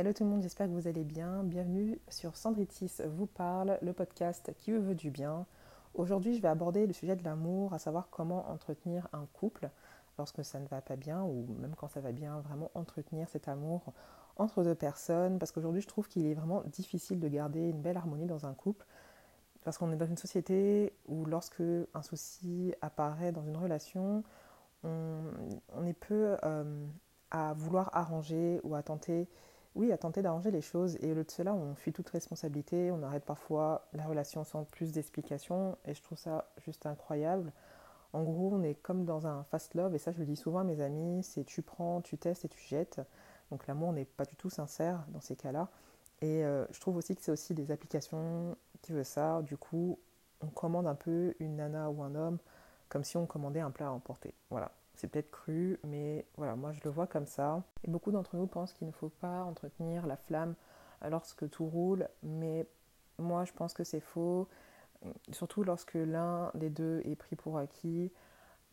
Hello tout le monde, j'espère que vous allez bien. Bienvenue sur Sandritis vous parle, le podcast qui veut du bien. Aujourd'hui, je vais aborder le sujet de l'amour, à savoir comment entretenir un couple lorsque ça ne va pas bien ou même quand ça va bien, vraiment entretenir cet amour entre deux personnes. Parce qu'aujourd'hui, je trouve qu'il est vraiment difficile de garder une belle harmonie dans un couple. Parce qu'on est dans une société où lorsque un souci apparaît dans une relation, on, est peu euh, à vouloir arranger ou à tenter, oui, à tenter d'arranger les choses. Et au lieu de cela, on fuit toute responsabilité, on arrête parfois la relation sans plus d'explications. Et je trouve ça juste incroyable. En gros, on est comme dans un fast love, et ça je le dis souvent à mes amis, c'est tu prends, tu testes et tu jettes. Donc l'amour n'est pas du tout sincère dans ces cas-là. Et euh, je trouve aussi que c'est aussi des applications qui veulent ça. Du coup, on commande un peu une nana ou un homme comme si on commandait un plat à emporter. Voilà, c'est peut-être cru, mais voilà, moi je le vois comme ça. Et beaucoup d'entre nous pensent qu'il ne faut pas entretenir la flamme lorsque tout roule, mais moi je pense que c'est faux, surtout lorsque l'un des deux est pris pour acquis.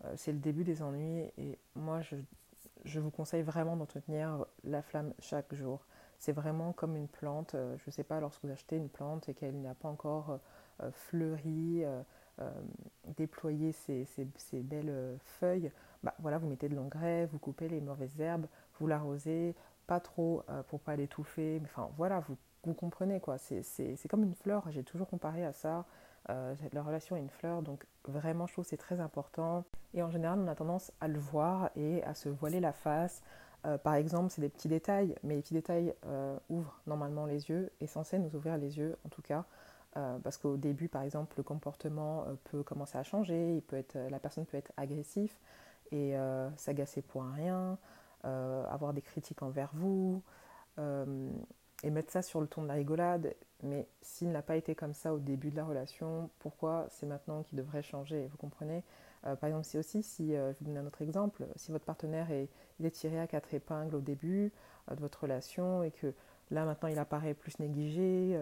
Euh, c'est le début des ennuis et moi je, vous conseille vraiment d'entretenir la flamme chaque jour. C'est vraiment comme une plante. Euh, je ne sais pas, lorsque vous achetez une plante et qu'elle n'a pas encore euh, fleuri, déployer ces, belles euh, feuilles, bah, voilà, vous mettez de l'engrais, vous coupez les mauvaises herbes, vous l'arrosez, pas trop euh, pour pas l'étouffer, mais enfin voilà, vous, vous comprenez quoi, c'est comme une fleur, j'ai toujours comparé à ça, la relation à une fleur, donc vraiment je trouve c'est très important. Et en général, on a tendance à le voir et à se voiler la face. par exemple, c'est des petits détails, mais les petits détails ouvrent normalement les yeux, et censés nous ouvrir les yeux en tout cas. Euh, parce qu'au début, par exemple, le comportement euh, peut commencer à changer, il peut être, euh, la personne peut être agressive et s'agacer pour un rien, avoir des critiques envers vous, et mettre ça sur le ton de la rigolade. Mais s'il n'a pas été comme ça au début de la relation, pourquoi c'est maintenant qu'il devrait changer Vous comprenez? Par exemple, c'est aussi, si je vous donne un autre exemple, si votre partenaire est tiré à quatre épingles au début de votre relation et que là maintenant il apparaît plus négligé,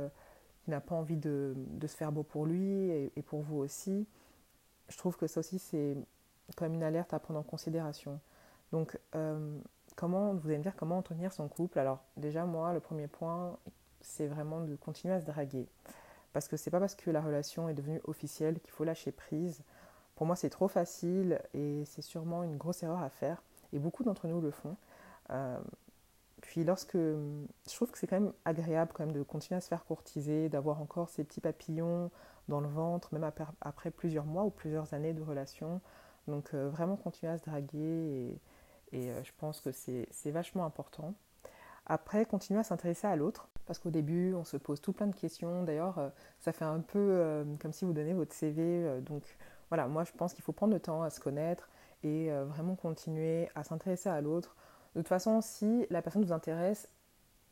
qui n'a pas envie de, se faire beau pour lui et, pour vous aussi, je trouve que ça aussi c'est comme une alerte à prendre en considération. Donc, euh, comment, vous allez me dire comment entretenir son couple? Alors, déjà, moi, le premier point, c'est vraiment de continuer à se draguer. Parce que c'est pas parce que la relation est devenue officielle qu'il faut lâcher prise. Pour moi, c'est trop facile et c'est sûrement une grosse erreur à faire. Et beaucoup d'entre nous le font. Euh, puis lorsque je trouve que c'est quand même agréable quand même de continuer à se faire courtiser, d'avoir encore ces petits papillons dans le ventre, même après, plusieurs mois ou plusieurs années de relation. Donc euh, vraiment continuer à se draguer et, euh, je pense que c'est vachement important. Après, continuer à s'intéresser à l'autre, parce qu'au début, on se pose tout plein de questions. D'ailleurs, euh, ça fait un peu comme si vous donnez votre CV. donc voilà, moi je pense qu'il faut prendre le temps à se connaître et vraiment continuer à s'intéresser à l'autre de toute façon, si la personne vous intéresse,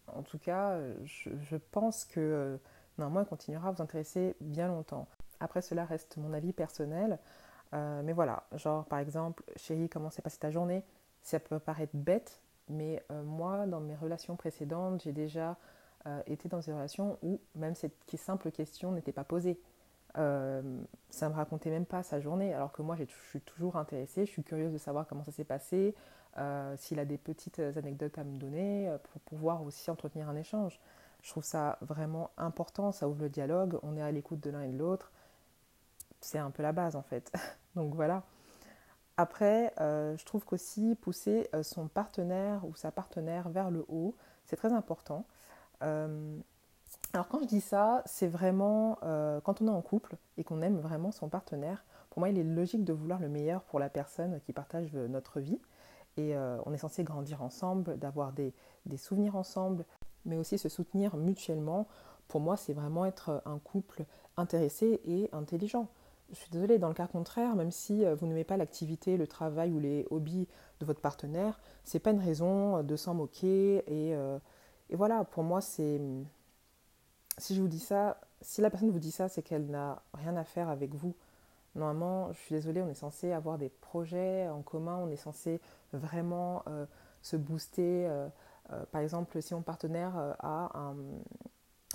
en tout cas, je, pense que euh, normalement, elle continuera à vous intéresser bien longtemps. Après, cela reste mon avis personnel. Euh, mais voilà, genre par exemple, chérie, comment s'est passée ta journée? Ça peut paraître bête, mais euh, moi, dans mes relations précédentes, j'ai déjà été dans des relations où même cette simple question n'était pas posée. Ça ne me racontait même pas sa journée, alors que moi, je suis toujours intéressée, je suis curieuse de savoir comment ça s'est passé, euh, s'il a des petites anecdotes à me donner, euh, pour pouvoir aussi entretenir un échange. Je trouve ça vraiment important, ça ouvre le dialogue, on est à l'écoute de l'un et de l'autre. C'est un peu la base en fait. Donc voilà. Après, euh, je trouve qu'aussi pousser son partenaire ou sa partenaire vers le haut, c'est très important. Alors quand je dis ça, c'est vraiment quand on est en couple et qu'on aime vraiment son partenaire, pour moi il est logique de vouloir le meilleur pour la personne qui partage notre vie. Et euh, on est censé grandir ensemble, d'avoir des, souvenirs ensemble, mais aussi se soutenir mutuellement. Pour moi, c'est vraiment être un couple intéressé et intelligent. Je suis désolée, dans le cas contraire, même si euh, vous n'aimez pas l'activité, le travail ou les hobbies de votre partenaire, c'est pas une raison de s'en moquer. Et, euh, et, voilà, pour moi, c'est. Si je vous dis ça, si la personne vous dit ça, c'est qu'elle n'a rien à faire avec vous. Normalement, je suis désolée, on est censé avoir des projets en commun, on est censé vraiment euh, se booster. Euh, euh, par exemple, si mon partenaire a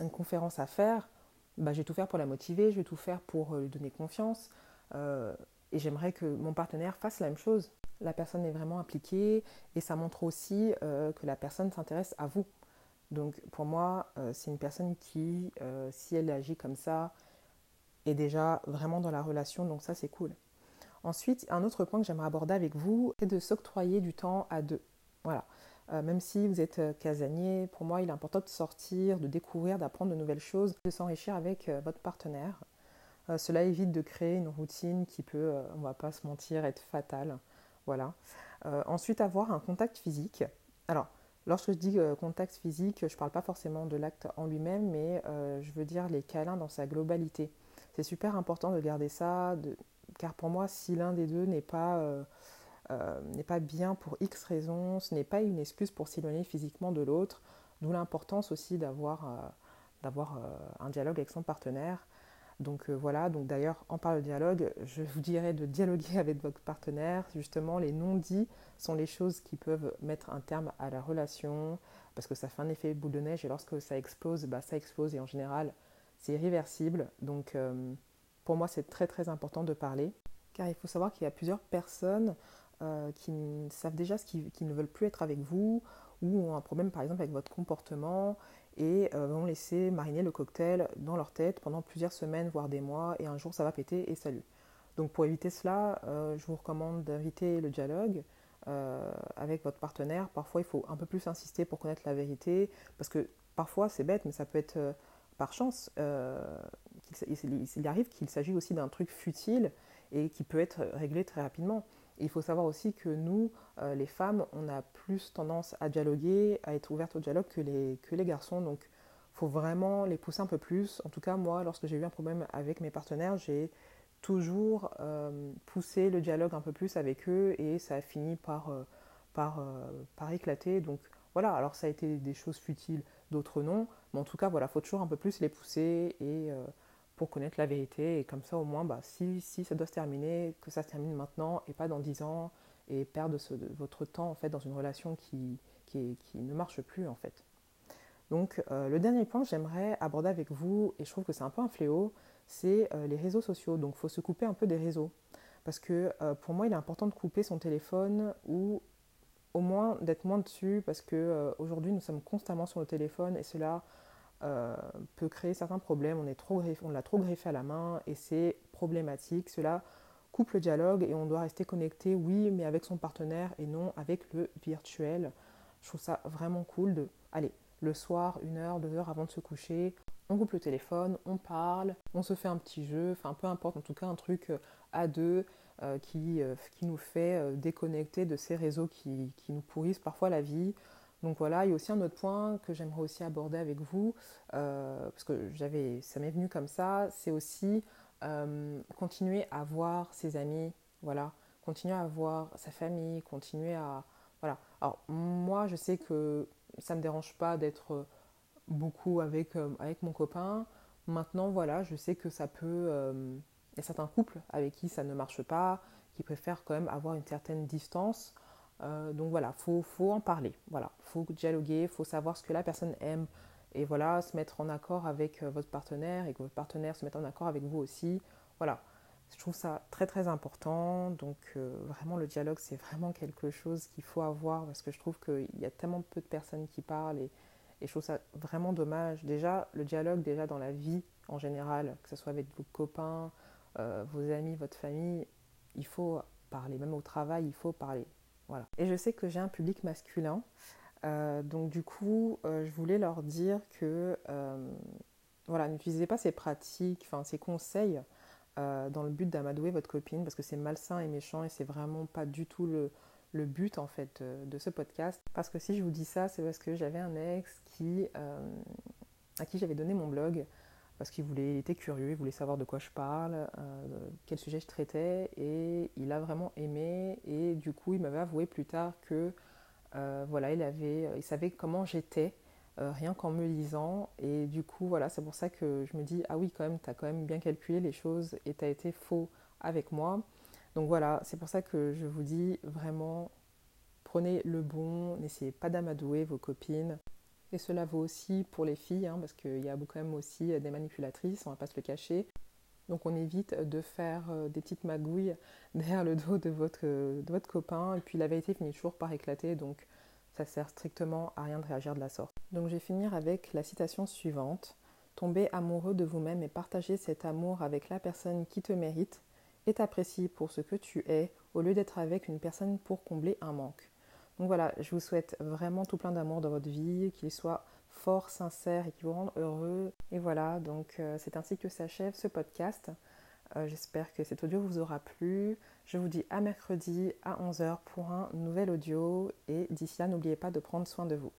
une conférence à faire, bah, je vais tout faire pour la motiver, je vais tout faire pour lui donner confiance. et j'aimerais que mon partenaire fasse la même chose. La personne est vraiment impliquée et ça montre aussi que la personne s'intéresse à vous. Donc pour moi, euh, c'est une personne qui, euh, si elle agit comme ça, est déjà vraiment dans la relation, donc ça c'est cool. Ensuite, un autre point que j'aimerais aborder avec vous, c'est de s'octroyer du temps à deux. Voilà. Euh, même si vous êtes casanier, pour moi, il est important de sortir, de découvrir, d'apprendre de nouvelles choses, de s'enrichir avec votre partenaire. cela évite de créer une routine qui peut, on va pas se mentir, être fatale. Voilà. ensuite, avoir un contact physique. Alors, Lorsque je dis euh, contact physique, je ne parle pas forcément de l'acte en lui-même, mais euh, je veux dire les câlins dans sa globalité. C'est super important de garder ça, car pour moi, si l'un des deux n'est pas, euh, n'est pas bien pour X raisons, ce n'est pas une excuse pour s'éloigner physiquement de l'autre, d'où l'importance aussi d'avoir un dialogue avec son partenaire. Donc voilà, donc d'ailleurs, en parlant de dialogue, je vous dirais de dialoguer avec votre partenaire. Justement, les non-dits sont les choses qui peuvent mettre un terme à la relation parce que ça fait un effet boule de neige et lorsque ça explose, bah, ça explose et en général, c'est irréversible. Donc euh, pour moi, c'est très très important de parler car il faut savoir qu'il y a plusieurs personnes euh, qui savent déjà ce qui, qui, ne veulent plus être avec vous ou ont un problème par exemple avec votre comportement et euh, vont laisser mariner le cocktail dans leur tête pendant plusieurs semaines, voire des mois, et un jour ça va péter et salut. Donc pour éviter cela, je vous recommande d'inviter le dialogue, euh, avec votre partenaire, parfois il faut un peu plus insister pour connaître la vérité, parce que parfois c'est bête, mais ça peut être euh, par chance. Euh, il, arrive qu'il s'agit aussi d'un truc futile et qui peut être réglé très rapidement. Il faut savoir aussi que nous, les femmes, on a plus tendance à dialoguer, à être ouvertes au dialogue que les, garçons. Donc il faut vraiment les pousser un peu plus. En tout cas, moi, lorsque j'ai eu un problème avec mes partenaires, j'ai toujours euh, pousser le dialogue un peu plus avec eux et ça a fini euh, euh, par éclater. Donc voilà, alors ça a été des choses futiles, d'autres non, mais en tout cas, voilà, faut toujours un peu plus les pousser et pour connaître la vérité et comme ça au moins, bah, si, si ça doit se terminer, que ça se termine maintenant et pas dans dix ans et perdre ce, votre temps en fait dans une relation qui, qui, qui ne marche plus en fait. Donc le dernier point j'aimerais aborder avec vous, et je trouve que c'est un peu un fléau, c'est euh, les réseaux sociaux. Donc il faut se couper un peu des réseaux. Parce que euh, pour moi, il est important de couper son téléphone ou au moins d'être moins dessus parce qu'aujourd'hui, euh, nous sommes constamment sur le téléphone et cela peut créer certains problèmes. On, l'a trop griffé à la main et c'est problématique. Cela coupe le dialogue et on doit rester connecté, oui, mais avec son partenaire et non avec le virtuel. Je trouve ça vraiment cool de, allez, le soir, une heure, deux heures avant de se coucher, on coupe le téléphone, on parle, on se fait un petit jeu, enfin peu importe, en tout cas un truc euh, à deux euh, qui, euh, nous fait déconnecter de ces réseaux qui, nous pourrissent parfois la vie. Donc voilà, il y a aussi un autre point que j'aimerais aussi aborder avec vous, parce que j'avais, ça m'est venu comme ça, c'est aussi continuer à voir ses amis, voilà, continuer à voir sa famille, continuer à, voilà. Alors moi, je sais que ça ne me dérange pas d'être beaucoup avec, euh, avec mon copain. Maintenant, voilà, je sais que ça peut... Euh, il y a certains couples avec qui ça ne marche pas, qui préfèrent quand même avoir une certaine distance. Euh, donc voilà, il faut, faut, en parler. Voilà, faut dialoguer, faut savoir ce que la personne aime. Et voilà, se mettre en accord avec votre partenaire et que votre partenaire se mette en accord avec vous aussi. Voilà, je trouve ça très très important. Donc vraiment, le dialogue, c'est vraiment quelque chose qu'il faut avoir parce que je trouve qu'il y a tellement peu de personnes qui parlent et je trouve ça vraiment dommage. Déjà, le dialogue, déjà dans la vie en général, que ce soit avec vos copains, euh, vos amis, votre famille, il faut parler. Même au travail, il faut parler. Voilà. Et je sais que j'ai un public masculin. Euh, donc du coup, euh, je voulais leur dire que voilà, n'utilisez pas ces pratiques, enfin ces conseils dans le but d'amadouer votre copine parce que c'est malsain et méchant et c'est vraiment pas du tout le, but en fait de, ce podcast. Parce que si je vous dis ça, c'est parce que j'avais un ex qui, euh, à qui j'avais donné mon blog parce qu'il voulait, était curieux, il voulait savoir de quoi je parle, euh, quel sujet je traitais, et il a vraiment aimé. Et du coup, il m'avait avoué plus tard que euh, voilà, il avait, il savait comment j'étais rien qu'en me lisant. Et du coup, voilà, c'est pour ça que je me dis ah oui, quand même, tu as quand même bien calculé les choses et tu as été faux avec moi. Donc voilà, c'est pour ça que je vous dis vraiment, prenez le bon, n'essayez pas d'amadouer vos copines. Et cela vaut aussi pour les filles, hein, parce qu'il y a quand même aussi des manipulatrices, on va pas se le cacher. Donc on évite de faire euh, des petites magouilles derrière le dos de votre, de votre copain, et puis la vérité finit toujours par éclater, donc ça sert strictement à rien de réagir de la sorte. Donc je vais finir avec la citation suivante. Tomber amoureux de vous-même et partager cet amour avec la personne qui te mérite et t'apprécie pour ce que tu es au lieu d'être avec une personne pour combler un manque. Donc voilà, je vous souhaite vraiment tout plein d'amour dans votre vie, qu'il soit fort, sincère et qui vous rende heureux. Et voilà, donc euh, c'est ainsi que s'achève ce podcast. Euh, j'espère que cet audio vous aura plu. Je vous dis à mercredi à 11h pour un nouvel audio et d'ici là, n'oubliez pas de prendre soin de vous.